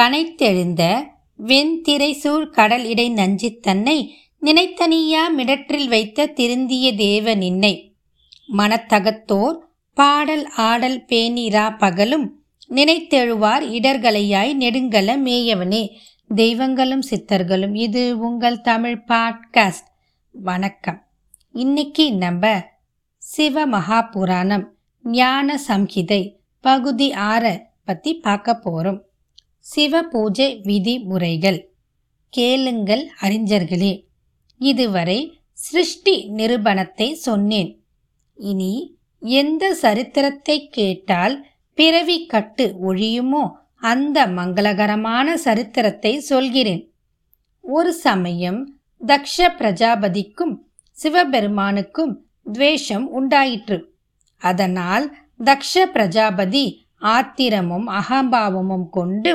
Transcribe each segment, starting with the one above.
கனைத்தெழுந்த வெண்திரைசூழ் கடல் இடை நஞ்சி தன்னை நினைத்தனியா மிடற்றில் வைத்த திருந்திய தேவ நின்னை மனத்தகத்தோர் பாடல் ஆடல் பேணிரா பகலும் நினைத்தெழுவார் இடர்களையாய் நெடுங்கல மேயவனே. தெய்வங்களும் சித்தர்களும் இது உங்கள் தமிழ் பாட்காஸ்ட். வணக்கம். இன்னைக்கு நம்ம சிவ மகாபுராணம் ஞான சம்ஹிதை பகுதி ஆற பத்தி பார்க்க போறோம். சிவ பூஜை விதிமுறைகள். கேளுங்கள் அறிஞர்களே இதுவரை சிருஷ்டி நிரூபணத்தை சொன்னேன். இனி எந்த சரித்திரத்தை கேட்டால் பிறவி கட்டு ஒழியுமோ அந்த மங்களகரமான சரித்திரத்தை சொல்கிறேன். ஒரு சமயம் தக்ஷ பிரஜாபதிக்கும் சிவபெருமானுக்கும் துவேஷம் உண்டாயிற்று. அதனால் தக்ஷ பிரஜாபதி ஆத்திரமும் அகம்பாவமும் கொண்டு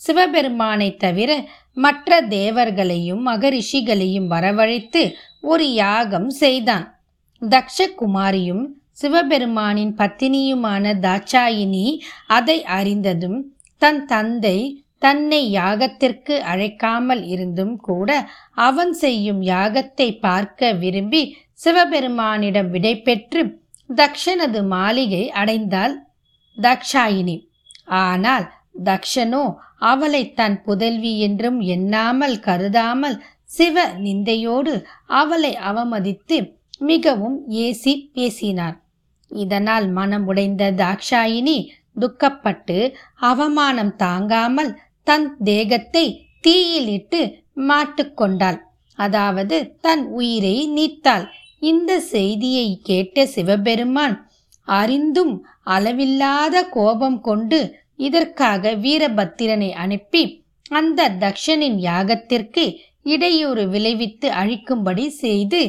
சிவபெருமானை தவிர மற்ற தேவர்களையும் மகரிஷிகளையும் வரவழைத்து ஒரு யாகம் செய்தான். தக்ஷகுமாரியும் சிவபெருமானின் பத்தினியுமான தாட்சாயினி அதை அறிந்ததும் தன் தந்தை தன்னை யாகத்திற்கு அழைக்காமல் இருந்தும் கூட அவன் செய்யும் யாகத்தை பார்க்க விரும்பி சிவபெருமானிடம் விடை பெற்று தக்ஷனது மாளிகை அடைந்தாள். தக்ஷாயினி. ஆனால் தக்ஷனோ அவளை தன் புதல்வி என்றும் எண்ணாமல் கருதாமல் சிவ நிந்தையோடு அவளை அவமதித்து மிகவும் ஏசி பேசினார். இதனால் மனம் உடைந்த தாக்ஷாயினி துக்கப்பட்டு அவமானம் தாங்காமல் தன் தேகத்தை தீயிலிட்டு மாட்டுக்கொண்டாள் அதாவது தன் உயிரை நீத்தாள். இந்த செய்தியை கேட்ட சிவபெருமான் அறிந்தும் அளவில்லாத கோபம் கொண்டு இதற்காக வீரபத்திரனை அனுப்பி அந்த தக்ஷனின் யாகத்திற்கு இடையூறு விளைவித்து அழிக்கும்படி செய்து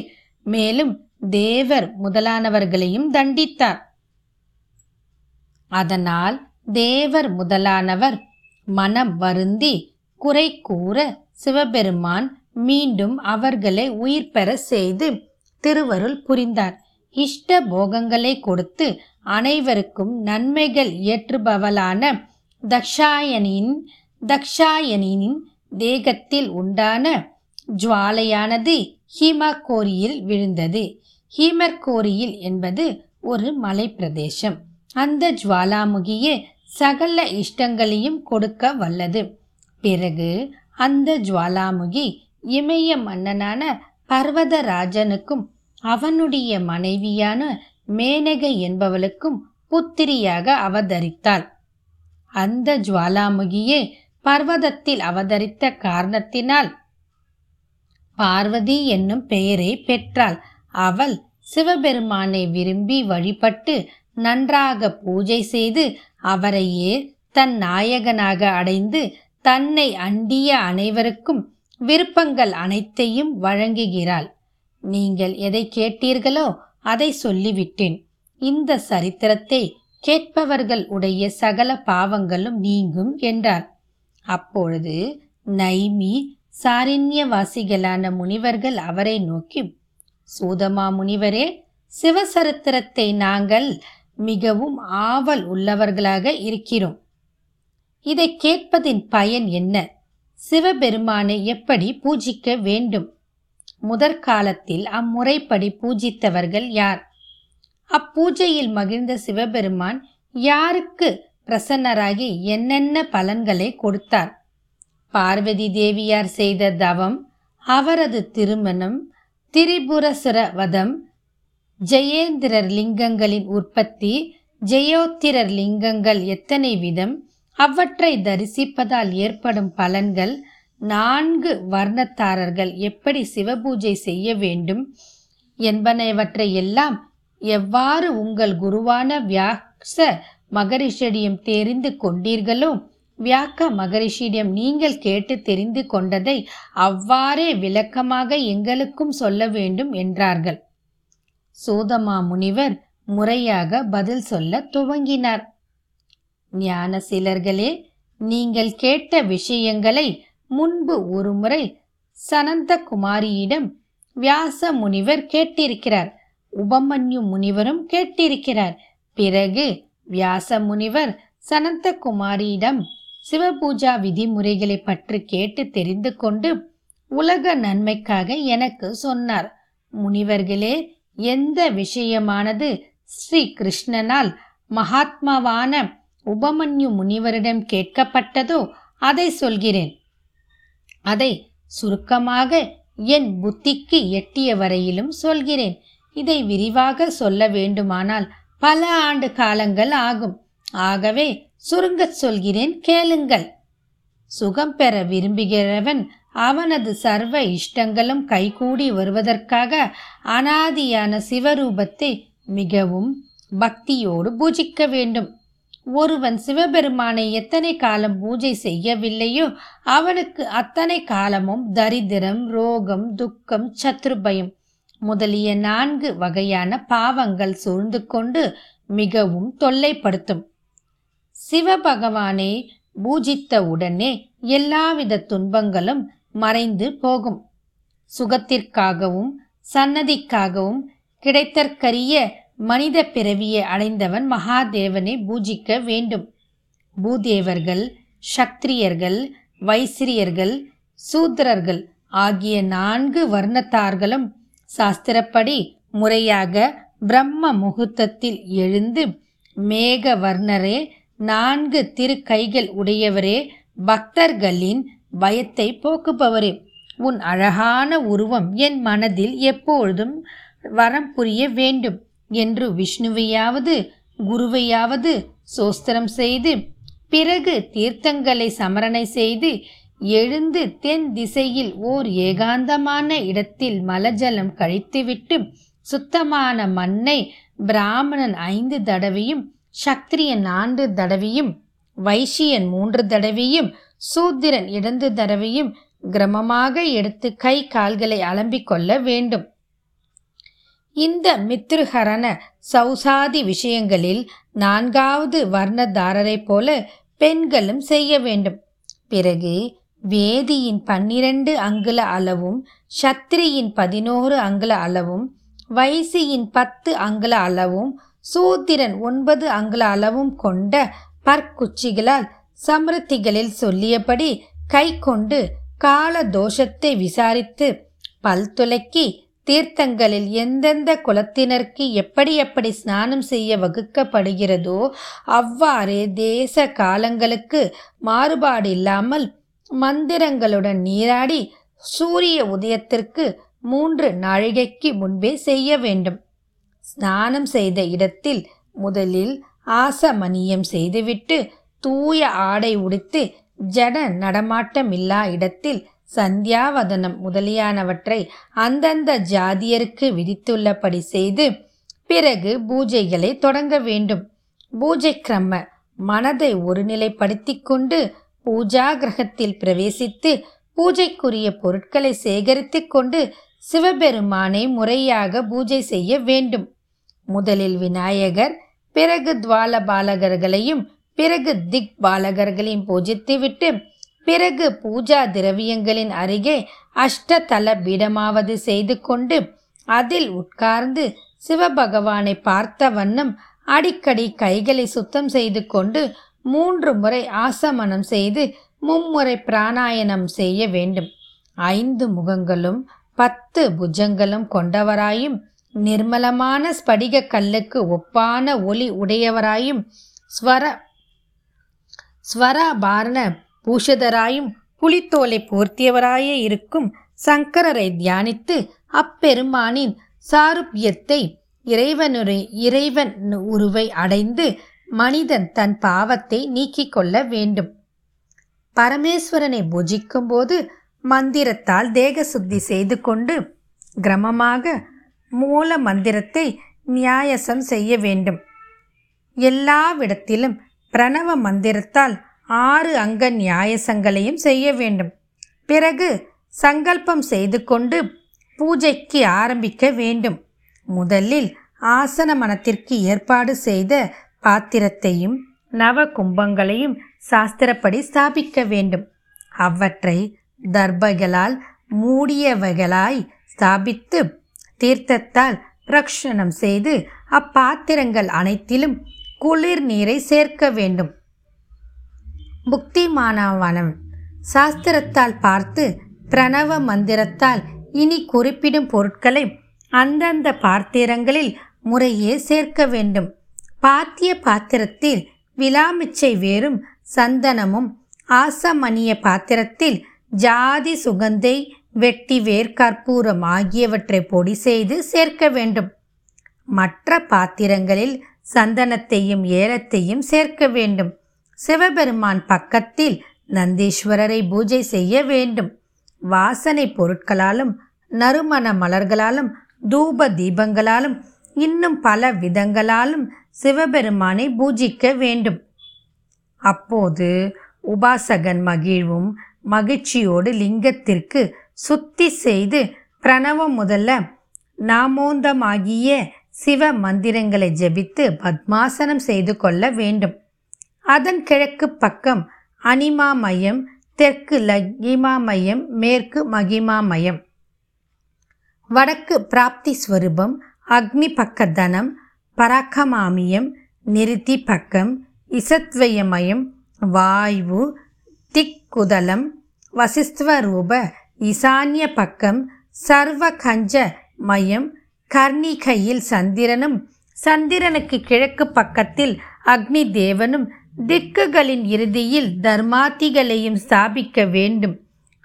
மேலும் தேவர் முதலானவர்களையும் தண்டித்தார். அதனால் தேவர் முதலானவர் மனம் வருந்தி குறை கூற சிவபெருமான் மீண்டும் அவர்களை உயிர் பெற செய்து திருவருள் புரிந்தார். இஷ்ட போகங்களை கொடுத்து அனைவருக்கும் நன்மைகள் இயற்றுபவளான தக்ஷாயனின் தக்ஷாயனின் தேகத்தில் உண்டான ஜுவாலையானது ஹீமாக்கோரியில் விழுந்தது. ஹீமர்கோரியில் என்பது ஒரு மலை பிரதேசம் அந்த ஜுவாலாமுகியே சகல இஷ்டங்களையும் கொடுக்க வல்லது. பிறகு அந்த ஜுவாலாமுகி இமய மன்னனான பர்வதராஜனுக்கும் அவனுடைய மனைவியான மேனகை என்பவளுக்கும் புத்திரியாக அவதரித்தாள். அந்த ஜுவாலாமுகியே பர்வதத்தில் அவதரித்த காரணத்தினால் பார்வதி என்னும் பெயரை பெற்றாள். அவள் சிவபெருமானை விரும்பி வழிபட்டு நன்றாக பூஜை செய்து அவரையே தன் நாயகனாக அடைந்து தன்னை அண்டிய அனைவருக்கும் விருப்பங்கள் அனைத்தையும் வழங்குகிறாள். நீங்கள் எதை கேட்டீர்களோ அதை சொல்லிவிட்டேன். இந்த சரித்திரத்தை கேட்பவர்கள் உடைய சகல பாவங்களும் நீங்கும் என்றார். அப்பொழுது நைமி சாரிண்யவாசிகளான முனிவர்கள் அவரை நோக்கி சூதமா முனிவரே சிவசரித்திரத்தை நாங்கள் மிகவும் ஆவல் உள்ளவர்களாக இருக்கிறோம். இதை கேட்பதின் பயன் என்ன? சிவபெருமானை எப்படி பூஜிக்க வேண்டும்? முதற்காலத்தில் அம்முறைப்படி பூஜித்தவர்கள் யார்? அப்பூஜையில் மகிழ்ந்த சிவபெருமான் யாருக்கு பிரசன்னராகி என்னென்ன பலன்களை கொடுத்தார்? பார்வதி தேவியார் செய்த தவம் அவரது திருமணம் திரிபுரசுர வதம் ஜெயேந்திரர் லிங்கங்களின் உற்பத்தி ஜெயோத்திரர் லிங்கங்கள் எத்தனை விதம் அவற்றை தரிசிப்பதால் ஏற்படும் பலன்கள் நான்கு வர்ணத்தாரர்கள் எப்படி சிவபூஜை செய்ய வேண்டும் என்பனவற்றை எல்லாம் எவ்வாறு உங்கள் குருவான வியாச மகரிஷியிடம் தெரிந்து கொண்டீர்களோ வியாக்க மகரிஷியிடம் நீங்கள் கேட்டு தெரிந்து கொண்டதை அவ்வாறே விளக்கமாக எங்களுக்கும் சொல்ல வேண்டும் என்றார்கள். சூதமா முனிவர் முறையாக பதில் சொல்ல துவங்கினார். ஞான சிலர்களே நீங்கள் கேட்ட விஷயங்களை முன்பு ஒருமுறை சனந்த குமாரியிடம் வியாச முனிவர் கேட்டிருக்கிறார். உபமன்யு முனிவரும் கேட்டிருக்கிறார். பிறகு வியாச முனிவர் சனந்தகுமாரியிடம் சிவபூஜா விதிமுறைகளை பற்றி கேட்டு தெரிந்து கொண்டு உலக நன்மைக்காக எனக்கு சொன்னார். முனிவர்களே எந்த விஷயமானது ஸ்ரீ கிருஷ்ணனால் மகாத்மாவான உபமன்யு முனிவரிடம் கேட்கப்பட்டதோ அதை சொல்கிறேன். அதை சுருக்கமாக என் புத்திக்கு எட்டிய வரையிலும் சொல்கிறேன். இதை விரிவாக சொல்ல வேண்டுமானால் பல ஆண்டு காலங்கள் ஆகும். ஆகவே சுருங்கச் சொல்கிறேன் கேளுங்கள். சுகம் பெற விரும்புகிறவன் அவனது சர்வ இஷ்டங்களும் கைகூடி வருவதற்காக அனாதியான சிவரூபத்தை மிகவும் பக்தியோடு பூஜிக்க வேண்டும். ஒருவன் சிவபெருமானை எத்தனை காலம் பூஜை செய்யவில்லையோ அவனுக்கு அத்தனை காலமும் தரித்திரம் ரோகம் துக்கம் சத்ருபயம் முதலிய நான்கு வகையான பாவங்கள் சூழ்ந்து கொண்டு மிகவும் தொல்லைப்படுத்தும். சிவபகவானை பூஜித்த உடனே எல்லாவித துன்பங்களும் மறைந்து போகும். சுகத்திற்காகவும் சன்னதிக்காகவும் கிடைத்தற்கரிய மனித பிறவியை அடைந்தவன் மகாதேவனை பூஜிக்க வேண்டும். பூதேவர்கள் சக்திரியர்கள் வைசிரியர்கள் சூத்திரர்கள் ஆகிய நான்கு வர்ணத்தார்களும் சாஸ்திரப்படி முறையாக பிரம்ம முகூர்த்தத்தில் எழுந்து மேக வர்ணரே நான்கு திருக்கைகள் உடையவரே பக்தர்களின் பயத்தை போக்குபவரே. உன் அழகான உருவம் என் மனதில் எப்பொழுதும் வரம் புரிய வேண்டும். என்று விஷ்ணுவையாவது குருவையாவது சோஸ்திரம் செய்து பிறகு தீர்த்தங்களை சமரணை செய்து எழுந்து தென் திசையில் ஓர் ஏகாந்தமான இடத்தில் மலஜலம் கழித்துவிட்டு சுத்தமான மண்ணை பிராமணன் ஐந்து தடவையும் சக்திரியன் நான்கு தடவையும் வைசியன் மூன்று தடவையும் சூத்திரன் இரண்டு தடவையும் கிரமமாக எடுத்து கை கால்களை அலம்பிக் கொள்ள வேண்டும். இந்த மித்ருஹரண சௌசாதி விஷயங்களில் நான்காவது வர்ணதாரரைப் போல பெண்களும் செய்ய வேண்டும். பிறகு வேதியின் பன்னிரண்டு அங்குல அளவும் சத்திரியின் பதினோரு அங்குல அளவும் வைசியின் பத்து அங்குல அளவும் சூத்திரன் ஒன்பது அங்குல அளவும் கொண்ட பற்குச்சிகளால் சமிருத்திகளில் சொல்லியபடி கை கொண்டு கால தோஷத்தை விசாரித்து பல் துலக்கி தீர்த்தங்களில் எந்தெந்த குலத்தினருக்கு எப்படி எப்படி ஸ்நானம் செய்ய வகுக்கப்படுகிறதோ அவ்வாறே தேச காலங்களுக்கு மாறுபாடு இல்லாமல் மந்திரங்களுடன் நீராடி சூரிய உதயத்திற்கு மூன்று நாழிகைக்கு முன்பே செய்ய வேண்டும். ஸ்நானம் செய்த இடத்தில் முதலில் ஆசமணியம் செய்துவிட்டு தூய ஆடை உடுத்து ஜட நடமாட்டமில்லா இடத்தில் சந்தியாவதனம் முதலியானவற்றை அந்தந்த ஜாதியருக்கு விதித்துள்ளபடி செய்து பிறகு பூஜைகளை தொடங்க வேண்டும். பூஜை கிரம மனதை ஒருநிலைப்படுத்தி கொண்டு பூஜா கிரகத்தில் பிரவேசித்து பூஜைக்குரிய பொருட்களை சேகரித்து கொண்டு சிவபெருமானை முறையாக பூஜை செய்ய வேண்டும். முதலில் விநாயகர் பிறகு துவால பாலகர்களையும் பிறகு திக் பாலகர்களையும் பூஜித்துவிட்டு பிறகு பூஜா திரவியங்களின் அருகே அஷ்டதல பீடமாவது செய்து கொண்டு அதில் உட்கார்ந்து சிவபகவானை பார்த்த வண்ணம் அடிக்கடி கைகளை சுத்தம் செய்து கொண்டு மூன்று முறை ஆசமனம் செய்து மும்முறை பிராணாயனம் செய்ய வேண்டும். ஐந்து முகங்களும் பத்து புஜங்களும் கொண்டவராயும் நிர்மலமான ஸ்படிக கல்லுக்கு ஒப்பான ஒளி உடையவராயும் ஸ்வர ஸ்வராபாரண பூஷதராயும் புலித்தோலை போர்த்தியவராய இருக்கும் சங்கரரை தியானித்து அப்பெருமானின் சாருபியத்தை இறைவனுரை இறைவன் உருவை அடைந்து மனிதன் தன் பாவத்தை நீக்கிக் கொள்ள வேண்டும். பரமேஸ்வரனை பூஜிக்கும் போது மந்திரத்தால் தேக சுத்தி செய்து கொண்டு கிரமமாக மூல மந்திரத்தை நியாயசம் செய்ய வேண்டும். எல்லாவிடத்திலும் பிரணவ மந்திரத்தால் ஆறு அங்க நியாயசங்களையும் செய்ய வேண்டும். பிறகு சங்கல்பம் செய்து கொண்டு பூஜைக்கு ஆரம்பிக்க வேண்டும். முதலில் ஆசன மனத்திற்கு ஏற்பாடு செய்த பாத்திரத்தையும் நவ கும்பங்களையும் சாஸ்திரப்படி ஸ்தாபிக்க வேண்டும். அவற்றை தர்பகளால் மூடியவைகளாய் ஸ்தாபித்து தீர்த்தத்தால் பிரக்ஷணம் செய்து அப்பாத்திரங்கள் அனைத்திலும் குளிர் நீரை சேர்க்க வேண்டும். புக்திமானவனவன் சாஸ்திரத்தால் பார்த்து பிரணவ மந்திரத்தால் இனி குறிப்பிடும் பொருட்களை அந்தந்த பாத்திரங்களில் முறையே சேர்க்க வேண்டும். பாத்திய பாத்திரத்தில் விலாமிச்சை வேறும் சந்தனமும் ஆசமணிய பாத்திரத்தில் ஜாதி சுகந்தை வெட்டி வேர்க்கற்பூரம் ஆகியவற்றை பொடி செய்து சேர்க்க வேண்டும். மற்ற பாத்திரங்களில் சந்தனத்தையும் ஏலத்தையும் சேர்க்க வேண்டும். சிவபெருமான் பக்கத்தில் நந்தீஸ்வரரை பூஜை செய்ய வேண்டும். வாசனை பொருட்களாலும் நறுமண மலர்களாலும் தூப தீபங்களாலும் இன்னும் பல விதங்களாலும் சிவபெருமானை பூஜிக்க வேண்டும். அப்போது உபாசகன் மகிழ்வும் மகிழ்ச்சியோடு லிங்கத்திற்கு சுத்தி செய்து பிரணவம் முதல்ல நாமோந்தமாகிய சிவ மந்திரங்களை ஜெபித்து பத்மாசனம் செய்து கொள்ள வேண்டும். அதன் கிழக்கு பக்கம் அனிமா மையம் தெற்கு லகிமா மையம் மேற்கு மகிமா மையம். வடக்கு பிராப்தி ஸ்வரூபம் அக்னி பக்க தனம் பராக்கமாமியம் நிறுத்தி பக்கம் இசத்வயமயம் வாயு திக்குதலம் வசிஸ்வரூப ஈசான்ய பக்கம் சர்வ கஞ்ச மயம் கர்ணிகையில் சந்திரனும் சந்திரனுக்கு கிழக்கு பக்கத்தில் அக்னி தேவனும் திக்குகளின் இறுதியில் தர்மாத்திகளையும் ஸ்தாபிக்க வேண்டும்.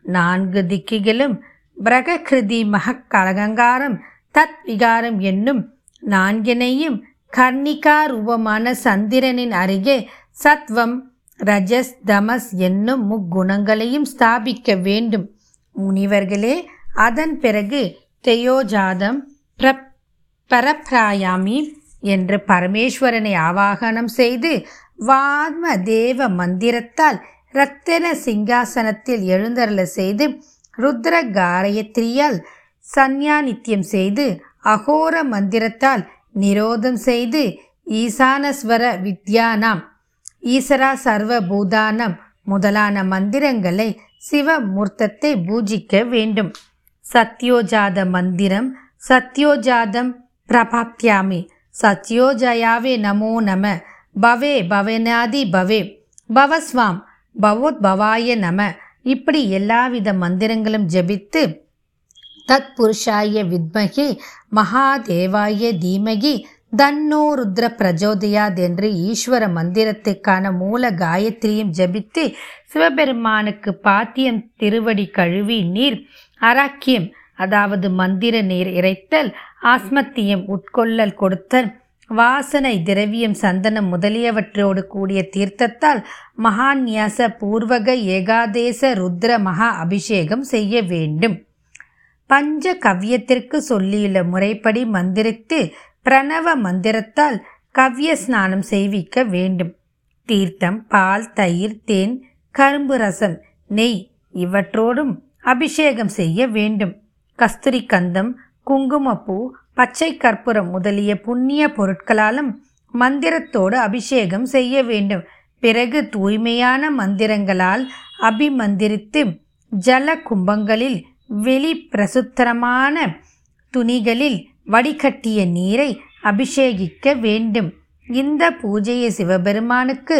நான்கு திக்குகளும் பிரககிருதி மகக்கலகங்காரம் தத் விகாரம் என்னும் நான்கினையும் கர்ணிகா ரூபமான சந்திரனின் அருகே சத்வம் ரஜஸ் தமஸ் என்னும் முக்குணங்களையும் ஸ்தாபிக்க வேண்டும். முனிவர்களே அதன் பிறகு தெயோஜாதம் பிர பரப்ராயாமி என்று பரமேஸ்வரனை ஆவாகனம் செய்து வாத்ம தேவ மந்திரத்தால் ரத்தன சிங்காசனத்தில் எழுந்தருள செய்து ருத்ர காரயத்ரியால் சந்யானித்தியம் செய்து அகோர மந்திரத்தால் நிரோதம் செய்து ஈசானஸ்வர வித்யானாம் ஈசரா சர்வ பூதானம் முதலான மந்திரங்களை சிவமூர்த்தத்தை பூஜிக்க வேண்டும். சத்யோஜாத மந்திரம் சத்யோஜாதம் பிரபாப்தியாமி சத்யோஜயாவே நமோ நம. பவே பவனாதி பவே. பவஸ்வாம். பவோத்பவாய நம. இப்படி எல்லாவித மந்திரங்களும் ஜபித்து தத் புருஷாய வித்மகி மகாதேவாய தீமகி தன்னோ ருத்ர பிரஜோதயாத் என்று ஈஸ்வர மந்திரத்துக்கான மூல காயத்ரியும் ஜபித்து சிவபெருமானுக்கு பாத்தியம் திருவடி கழுவி நீர் அராக்கியம் அதாவது மந்திர நீர் இறைத்தல் ஆஸ்மத்தியம் உட்கொள்ளல் கொடுத்தல் வாசனை திரவியம் சந்தனம் முதலியவற்றோடு கூடிய தீர்த்தத்தால் மகாநியாச பூர்வக ஏகாதேச ருத்ர மகா அபிஷேகம் செய்ய வேண்டும். பஞ்ச கவ்யத்திற்கு சொல்லியுள்ள முறைப்படி மந்திரித்து பிரணவ மந்திரத்தால் கவ்ய ஸ்நானம் செய்விக்க வேண்டும். தீர்த்தம் பால் தயிர் தேன் கரும்பு ரசம் நெய் இவற்றோடும் அபிஷேகம் செய்ய வேண்டும். கஸ்தூரி கந்தம் குங்குமப்பூ பச்சை கற்பூரம் முதலிய புண்ணிய பொருட்களாலும் மந்திரத்தோடு அபிஷேகம் செய்ய வேண்டும். பிறகு தூய்மையான மந்திரங்களால் அபிமந்திரித்து ஜல கும்பங்களில் வெளி பிரசுத்தரமான துணிகளில் வடிகட்டிய நீரை அபிஷேகிக்க வேண்டும். இந்த பூஜையை சிவபெருமானுக்கு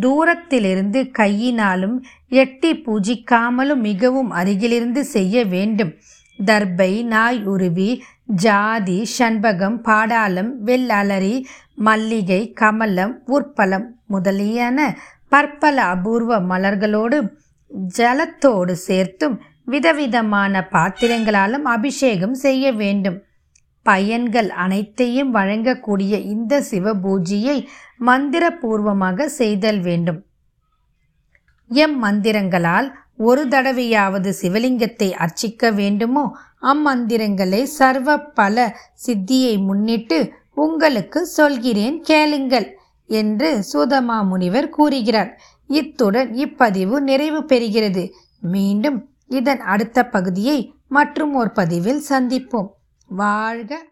தூரத்திலிருந்து கையினாலும் எட்டி பூஜிக்காமலும் மிகவும் அருகிலிருந்து செய்ய வேண்டும். தர்பை நாய் உருவி ஜாதி ஷண்பகம் பாடாலம் வெள்ளலரி மல்லிகை கமலம் உற்பலம் முதலியான பற்பல அபூர்வ மலர்களோடு ஜலத்தோடு சேர்த்தும் விதவிதமான பாத்திரங்களாலும் அபிஷேகம் செய்ய வேண்டும். பயன்கள் அனைத்தையும் வழங்கக்கூடிய இந்த சிவபூஜையை மந்திரபூர்வமாக செய்தல் வேண்டும். எம் மந்திரங்களால் ஒரு தடவையாவது சிவலிங்கத்தை அர்ச்சிக்க வேண்டுமோ? அம்மந்திரங்களை சர்வ பல சித்தியை முன்னிட்டு உங்களுக்கு சொல்கிறேன் கேளுங்கள் என்று சூதமா முனிவர் கூறுகிறார். இத்துடன் இப்பதிவு நிறைவு பெறுகிறது. மீண்டும் இதன் அடுத்த பகுதியை மற்றும் ஒரு பதிவில் சந்திப்போம். வாழ்க